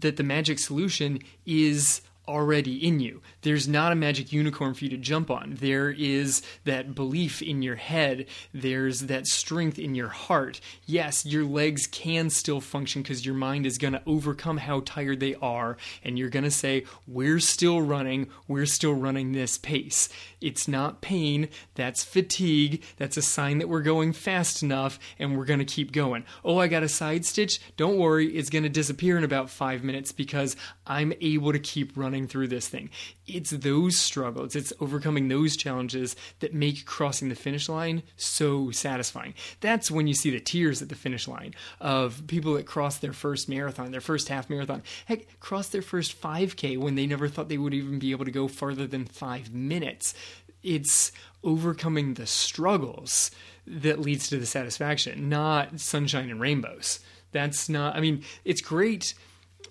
that the magic solution is already in you. There's not a magic unicorn for you to jump on. There is that belief in your head. There's that strength in your heart. Yes, your legs can still function because your mind is going to overcome how tired they are. And you're going to say, We're still running. We're still running this pace. It's not pain. That's fatigue. That's a sign that we're going fast enough and we're going to keep going. Oh, I got a side stitch. Don't worry. It's going to disappear in about five minutes because I'm able to keep running running through this thing. It's those struggles, it's overcoming those challenges that make crossing the finish line so satisfying. That's when you see the tears at the finish line of people that cross their first marathon, their first half marathon, heck, cross their first 5K when they never thought they would even be able to go farther than five minutes. It's overcoming the struggles that leads to the satisfaction, not sunshine and rainbows. That's not, I mean, it's great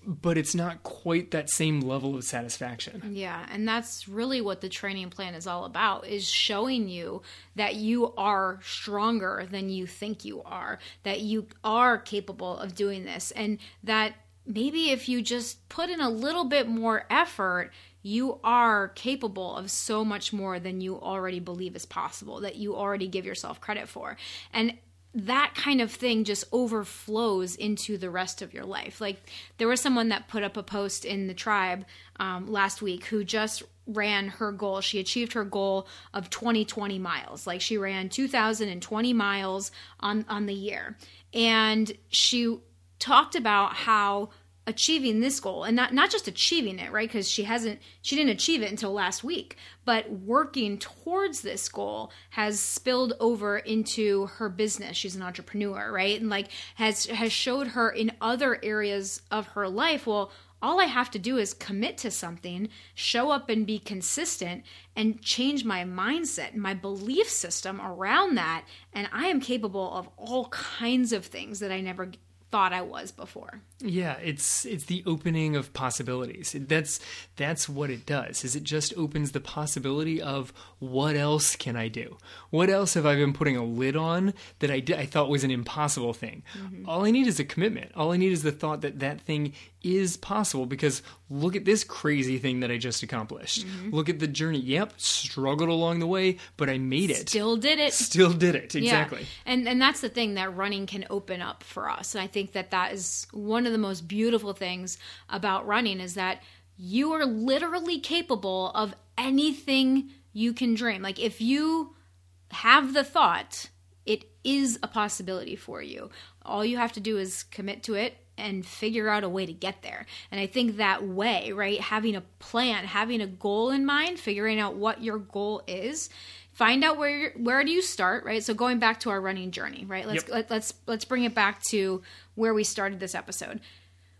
but it's not quite that same level of satisfaction. Yeah, and that's really what the training plan is all about is showing you that you are stronger than you think you are, that you are capable of doing this and that maybe if you just put in a little bit more effort, you are capable of so much more than you already believe is possible, that you already give yourself credit for. And that kind of thing just overflows into the rest of your life. Like there was someone that put up a post in the tribe um, last week who just ran her goal. She achieved her goal of 2020 miles. Like she ran 2,020 miles on on the year, and she talked about how achieving this goal and not not just achieving it right because she hasn't she didn't achieve it until last week but working towards this goal has spilled over into her business she's an entrepreneur right and like has has showed her in other areas of her life well all I have to do is commit to something, show up and be consistent, and change my mindset, my belief system around that. And I am capable of all kinds of things that I never thought I was before. Yeah, it's it's the opening of possibilities. That's that's what it does. Is it just opens the possibility of what else can I do? What else have I been putting a lid on that I did, I thought was an impossible thing? Mm-hmm. All I need is a commitment. All I need is the thought that that thing is possible because look at this crazy thing that I just accomplished. Mm-hmm. Look at the journey. Yep, struggled along the way, but I made it. Still did it. Still did it. Exactly. Yeah. And and that's the thing that running can open up for us. And I think that that is one of the most beautiful things about running is that you are literally capable of anything you can dream. Like if you have the thought, it is a possibility for you. All you have to do is commit to it and figure out a way to get there. And I think that way, right, having a plan, having a goal in mind, figuring out what your goal is, find out where where do you start, right? So going back to our running journey, right? Let's yep. let, let's let's bring it back to where we started this episode.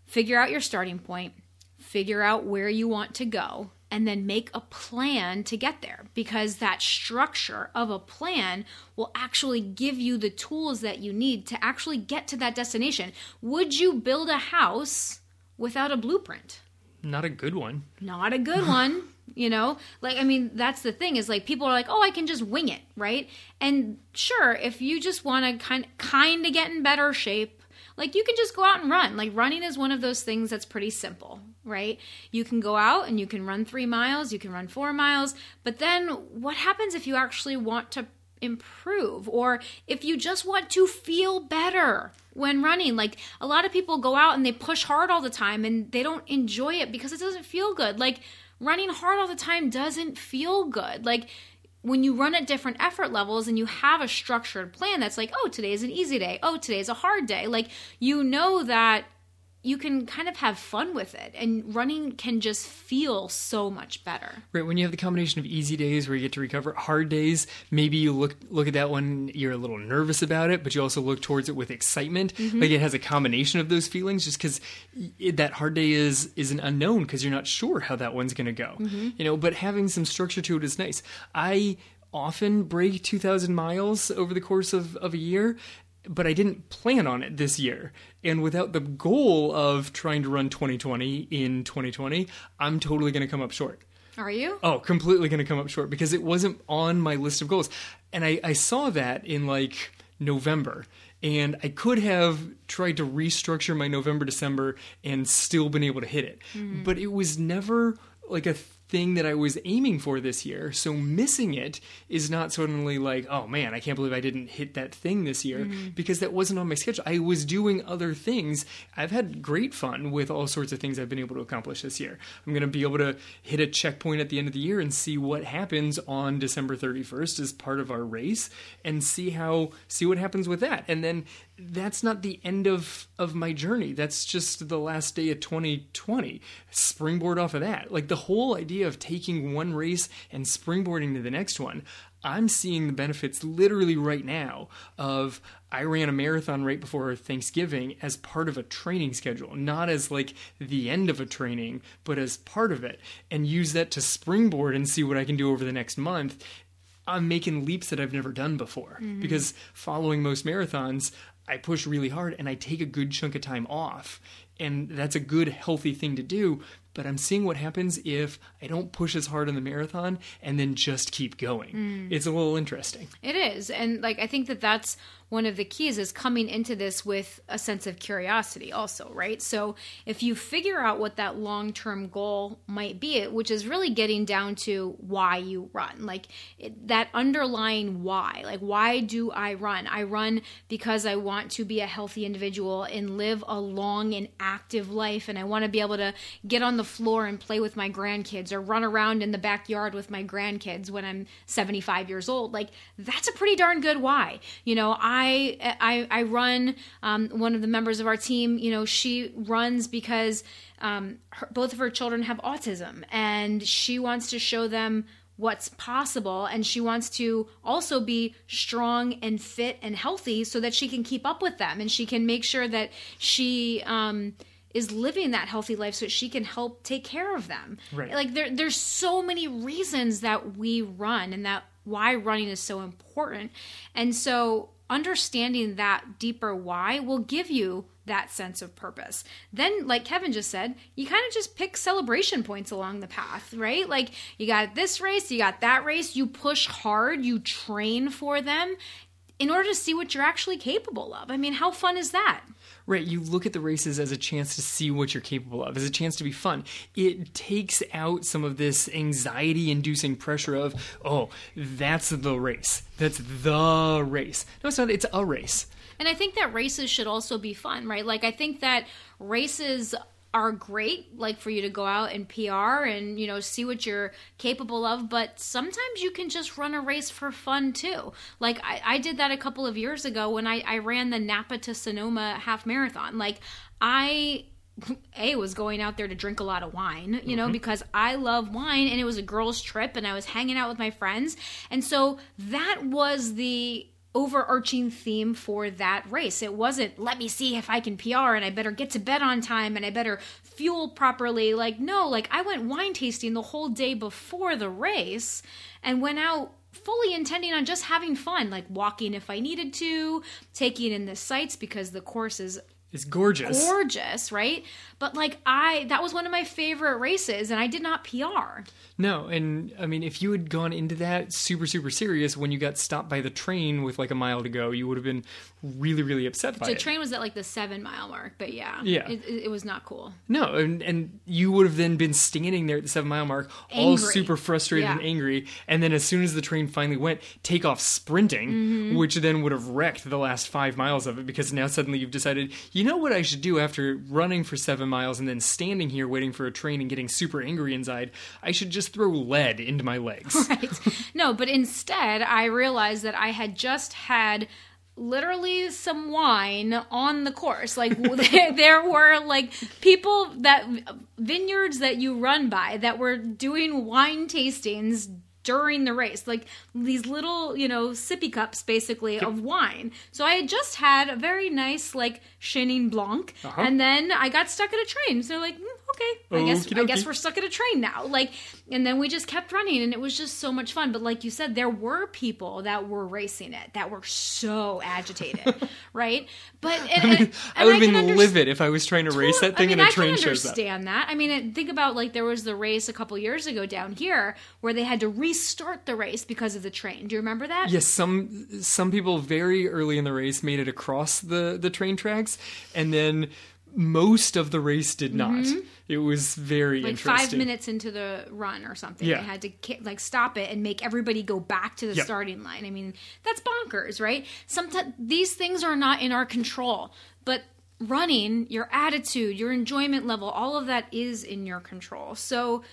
Figure out your starting point, figure out where you want to go, and then make a plan to get there because that structure of a plan will actually give you the tools that you need to actually get to that destination. Would you build a house without a blueprint? Not a good one. Not a good one. You know, like, I mean, that's the thing is like people are like, oh, I can just wing it, right? And sure, if you just want to kind, kind of get in better shape, like you can just go out and run. Like running is one of those things that's pretty simple, right? You can go out and you can run three miles, you can run four miles, but then what happens if you actually want to improve or if you just want to feel better when running? Like a lot of people go out and they push hard all the time and they don't enjoy it because it doesn't feel good. Like running hard all the time doesn't feel good. Like when you run at different effort levels and you have a structured plan that's like, oh, today is an easy day. Oh, today is a hard day. Like, you know that you can kind of have fun with it and running can just feel so much better right when you have the combination of easy days where you get to recover hard days maybe you look look at that one you're a little nervous about it but you also look towards it with excitement mm-hmm. like it has a combination of those feelings just because that hard day is is an unknown because you're not sure how that one's going to go mm-hmm. you know but having some structure to it is nice i often break 2,000 miles over the course of, of a year but I didn't plan on it this year. And without the goal of trying to run 2020 in 2020, I'm totally going to come up short. Are you? Oh, completely going to come up short because it wasn't on my list of goals. And I, I saw that in like November. And I could have tried to restructure my November, December and still been able to hit it. Mm-hmm. But it was never like a thing that I was aiming for this year. So missing it is not suddenly like, oh man, I can't believe I didn't hit that thing this year mm-hmm. because that wasn't on my schedule. I was doing other things. I've had great fun with all sorts of things I've been able to accomplish this year. I'm going to be able to hit a checkpoint at the end of the year and see what happens on December 31st as part of our race and see how see what happens with that. And then that's not the end of of my journey. That's just the last day of 2020. Springboard off of that. Like the whole idea of taking one race and springboarding to the next one. I'm seeing the benefits literally right now of I ran a marathon right before Thanksgiving as part of a training schedule, not as like the end of a training, but as part of it, and use that to springboard and see what I can do over the next month. I'm making leaps that I've never done before mm-hmm. because following most marathons, I push really hard and I take a good chunk of time off. And that's a good, healthy thing to do. But I'm seeing what happens if I don't push as hard in the marathon and then just keep going. Mm. It's a little interesting. It is. And like, I think that that's one of the keys is coming into this with a sense of curiosity also right? So if you figure out what that long-term goal might be which is really getting down to why you run like it, that underlying why like why do i run? I run because i want to be a healthy individual and live a long and active life and i want to be able to get on the floor and play with my grandkids or run around in the backyard with my grandkids when i'm 75 years old. Like that's a pretty darn good why. You know i I I, I run. Um, one of the members of our team, you know, she runs because um, her, both of her children have autism, and she wants to show them what's possible and she wants to also be strong and fit and healthy so that she can keep up with them and she can make sure that she um, is living that healthy life so she can help take care of them right. like there, there's so many reasons that we run and that why running is so important and so understanding that deeper why will give you that sense of purpose. Then, like Kevin just said, you kind of just pick celebration points along the path, right? Like you got this race, you got that race, you push hard, you train for them in order to see what you're actually capable of. I mean, how fun is that? Right, you look at the races as a chance to see what you're capable of, as a chance to be fun. It takes out some of this anxiety inducing pressure of, oh, that's the race. That's the race. No, it's not, it's a race. And I think that races should also be fun, right? Like, I think that races are great like for you to go out and PR and you know see what you're capable of but sometimes you can just run a race for fun too. Like I, I did that a couple of years ago when I, I ran the Napa to Sonoma half marathon. Like I a was going out there to drink a lot of wine you know mm-hmm. because i love wine and it was a girls trip and i was hanging out with my friends. And so that was the overarching theme for that race. It wasn't, let me see if I can PR and I better get to bed on time and I better fuel properly. Like, no, like I went wine tasting the whole day before the race and went out fully intending on just having fun, like walking if I needed to, taking in the sights because the course is is gorgeous. Gorgeous, right? But like I that was one of my favorite races and I did not PR. No, and I mean if you had gone into that super super serious when you got stopped by the train with like a mile to go, you would have been really really upset by the it. The train was at like the 7 mile mark, but yeah. Yeah. It, it, was not cool. No, and and you would have then been standing there at the 7 mile mark angry. all super frustrated yeah. and angry and then as soon as the train finally went, take off sprinting, mm-hmm. which then would have wrecked the last 5 miles of it because now suddenly you've decided, you know what I should do after running for 7 miles and then standing here waiting for a train and getting super angry inside, I should just throw lead into my legs. Right. No, but instead, I realized that I had just had literally some wine on the course. Like there, there, were like people that vineyards that you run by that were doing wine tastings during the race, like these little, you know, sippy cups basically of wine. So I had just had a very nice like Chenin Blanc, uh-huh. and then I got stuck at a train. So like, mm, okay, I guess I guess we're stuck at a train now. Like, and then we just kept running, and it was just so much fun. But like you said, there were people that were racing it that were so agitated, right? But and, I, mean, I would have been under- livid if I was trying to race that thing I mean, and a train shows up. I understand that. I mean, think about like there was the race a couple years ago down here where they had to restart the race because of the train. Do you remember that? Yes, some some people very early in the race made it across the the train tracks, and then most of the race did not. Mm-hmm. It was very like five minutes into the run or something. Yeah. They had to like stop it and make everybody go back to the yep. starting line. I mean, that's bonkers, right? Sometimes these things are not in our control, but running, your attitude, your enjoyment level, all of that is in your control. So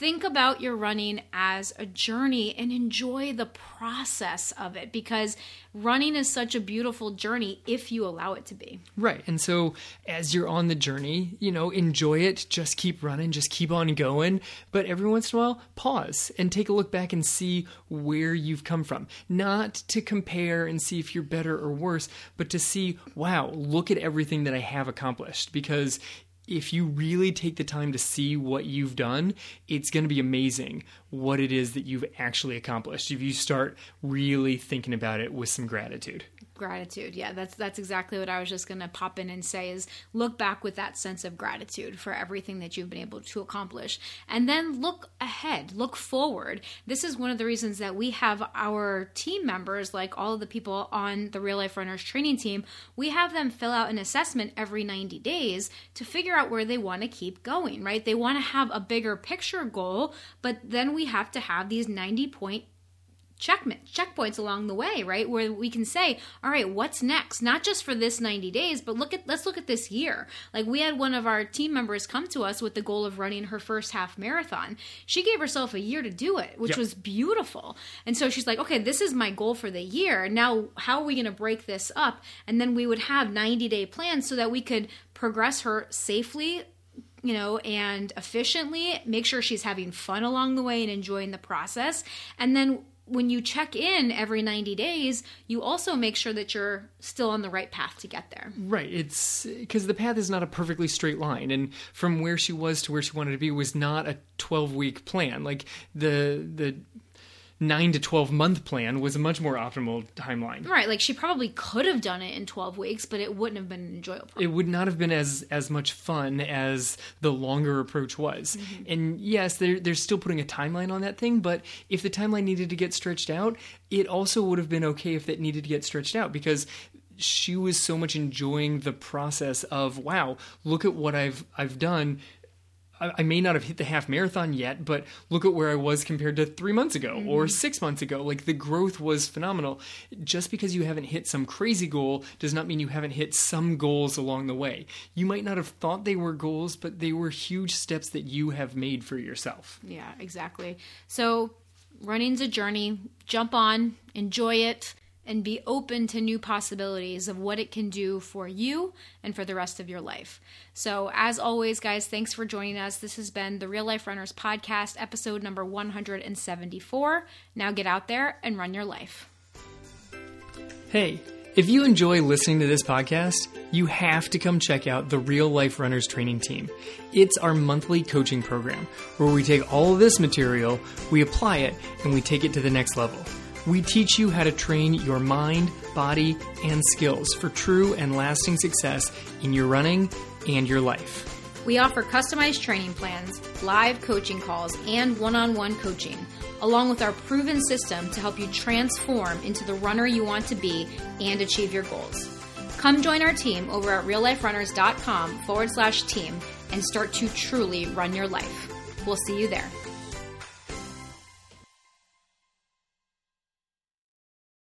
think about your running as a journey and enjoy the process of it because running is such a beautiful journey if you allow it to be. Right. And so as you're on the journey, you know, enjoy it, just keep running, just keep on going, but every once in a while pause and take a look back and see where you've come from. Not to compare and see if you're better or worse, but to see, wow, look at everything that I have accomplished because if you really take the time to see what you've done, it's going to be amazing what it is that you've actually accomplished if you start really thinking about it with some gratitude gratitude. Yeah that's that's exactly what i was just going to pop in and say is look back with that sense of gratitude for everything that you've been able to accomplish. And then look ahead look forward. This is one of the reasons that we have our team members like all of the people on the real life runners training team we have them fill out an assessment every 90 days to figure out where they want to keep going right? They want to have a bigger picture goal but then we have to have these 90 point check checkpoints along the way, right? Where we can say, all right, what's next? Not just for this 90 days, but look at let's look at this year. Like we had one of our team members come to us with the goal of running her first half marathon. She gave herself a year to do it, which yep. was beautiful. And so she's like, okay, this is my goal for the year. Now, how are we going to break this up? And then we would have 90 day plans so that we could progress her safely you know, and efficiently, make sure she's having fun along the way and enjoying the process. And then when you check in every 90 days, you also make sure that you're still on the right path to get there. Right. It's because the path is not a perfectly straight line. And from where she was to where she wanted to be was not a 12 week plan. Like the, the, nine to 12 month plan was a much more optimal timeline. Right, like she probably could have done it in 12 weeks, but it wouldn't have been enjoyable. It would not have been as as much fun as the longer approach was. Mm-hmm. And yes, they're they're still putting a timeline on that thing, but if the timeline needed to get stretched out, it also would have been okay if that needed to get stretched out because she was so much enjoying the process of wow, look at what I've I've done I may not have hit the half marathon yet, but look at where I was compared to three months ago mm-hmm. or six months ago. Like the growth was phenomenal. Just because you haven't hit some crazy goal does not mean you haven't hit some goals along the way. You might not have thought they were goals, but they were huge steps that you have made for yourself. Yeah, exactly. So running's a journey. Jump on, enjoy it and be open to new possibilities of what it can do for you and for the rest of your life. So, as always, guys, thanks for joining us. This has been the Real Life Runners Podcast, episode number 174. Now get out there and run your life. Hey, if you enjoy listening to this podcast, you have to come check out the Real Life Runners Training Team. It's our monthly coaching program where we take all of this material, we apply it, and we take it to the next level. We teach you how to train your mind, body, and skills for true and lasting success in your running and your life. We offer customized training plans, live coaching calls, and one on one coaching, along with our proven system to help you transform into the runner you want to be and achieve your goals. Come join our team over at realliferunners.com forward slash team and start to truly run your life. We'll see you there.